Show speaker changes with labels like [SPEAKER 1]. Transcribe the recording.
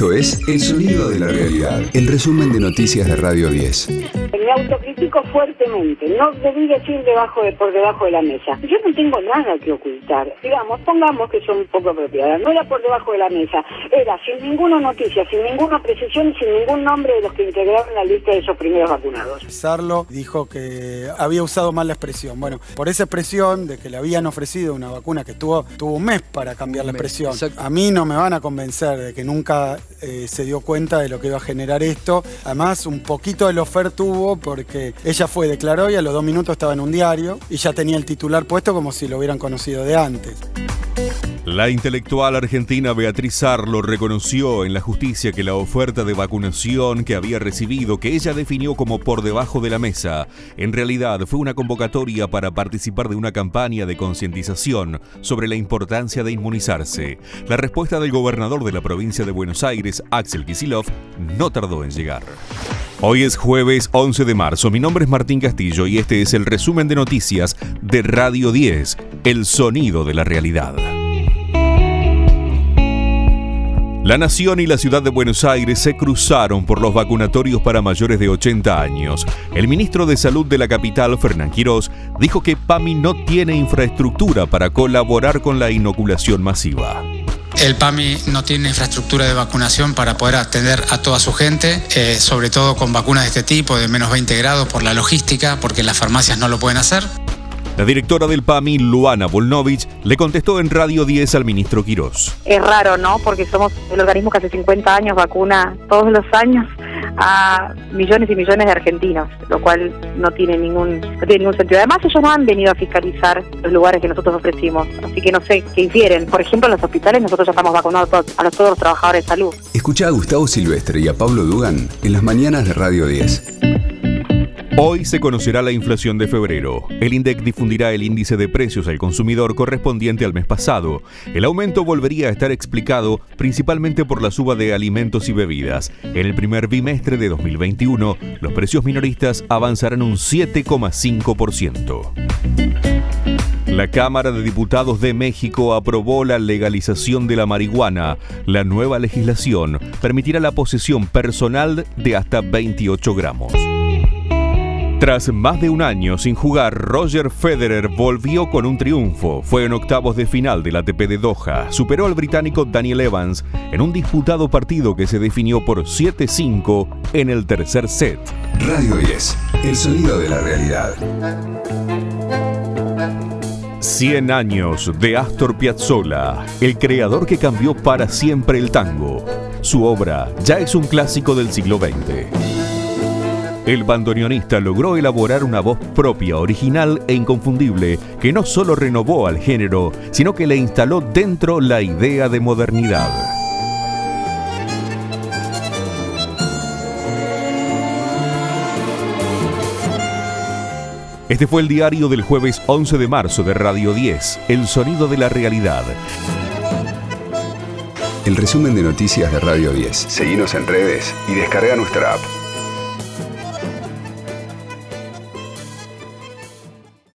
[SPEAKER 1] Esto es El Sonido de la Realidad, el resumen de noticias de Radio 10.
[SPEAKER 2] Me autocritico fuertemente, no debí decir debajo de, por debajo de la mesa. Yo no tengo nada que ocultar. Digamos, pongamos que son un poco apropiadas. No era por debajo de la mesa, era sin ninguna noticia, sin ninguna precisión y sin ningún nombre de los que integraron la lista de esos primeros vacunados.
[SPEAKER 3] Sarlo dijo que había usado mal la expresión. Bueno, por esa expresión de que le habían ofrecido una vacuna que tuvo, tuvo un mes para cambiar la expresión. A mí no me van a convencer de que nunca eh, se dio cuenta de lo que iba a generar esto. Además, un poquito de ofer porque ella fue, declaró y a los dos minutos estaba en un diario y ya tenía el titular puesto como si lo hubieran conocido de antes.
[SPEAKER 4] La intelectual argentina Beatriz Sarlo reconoció en la justicia que la oferta de vacunación que había recibido, que ella definió como por debajo de la mesa, en realidad fue una convocatoria para participar de una campaña de concientización sobre la importancia de inmunizarse. La respuesta del gobernador de la provincia de Buenos Aires, Axel Kisilov, no tardó en llegar. Hoy es jueves 11 de marzo, mi nombre es Martín Castillo y este es el resumen de noticias de Radio 10, el sonido de la realidad. La Nación y la ciudad de Buenos Aires se cruzaron por los vacunatorios para mayores de 80 años. El ministro de Salud de la capital, Fernán Quirós, dijo que PAMI no tiene infraestructura para colaborar con la inoculación masiva.
[SPEAKER 5] El PAMI no tiene infraestructura de vacunación para poder atender a toda su gente, eh, sobre todo con vacunas de este tipo, de menos 20 grados, por la logística, porque las farmacias no lo pueden hacer.
[SPEAKER 4] La directora del PAMI, Luana Volnovich, le contestó en Radio 10 al ministro Quirós.
[SPEAKER 6] Es raro, ¿no? Porque somos el organismo que hace 50 años vacuna todos los años a millones y millones de argentinos, lo cual no tiene ningún, no tiene ningún sentido. Además, ellos no han venido a fiscalizar los lugares que nosotros ofrecimos, así que no sé qué infieren. Por ejemplo, en los hospitales nosotros ya estamos todos, a los, todos los trabajadores de salud.
[SPEAKER 1] Escucha a Gustavo Silvestre y a Pablo Dugan en las mañanas de Radio 10.
[SPEAKER 4] Hoy se conocerá la inflación de febrero. El INDEC difundirá el índice de precios al consumidor correspondiente al mes pasado. El aumento volvería a estar explicado principalmente por la suba de alimentos y bebidas. En el primer bimestre de 2021, los precios minoristas avanzarán un 7,5%. La Cámara de Diputados de México aprobó la legalización de la marihuana. La nueva legislación permitirá la posesión personal de hasta 28 gramos. Tras más de un año sin jugar, Roger Federer volvió con un triunfo. Fue en octavos de final del ATP de Doha. Superó al británico Daniel Evans en un disputado partido que se definió por 7-5 en el tercer set.
[SPEAKER 1] Radio 10, el sonido de la realidad.
[SPEAKER 4] 100 años de Astor Piazzolla, el creador que cambió para siempre el tango. Su obra ya es un clásico del siglo XX. El bandoneonista logró elaborar una voz propia, original e inconfundible, que no solo renovó al género, sino que le instaló dentro la idea de modernidad. Este fue el diario del jueves 11 de marzo de Radio 10, El Sonido de la Realidad.
[SPEAKER 1] El resumen de noticias de Radio 10. Seguimos en redes y descarga nuestra app.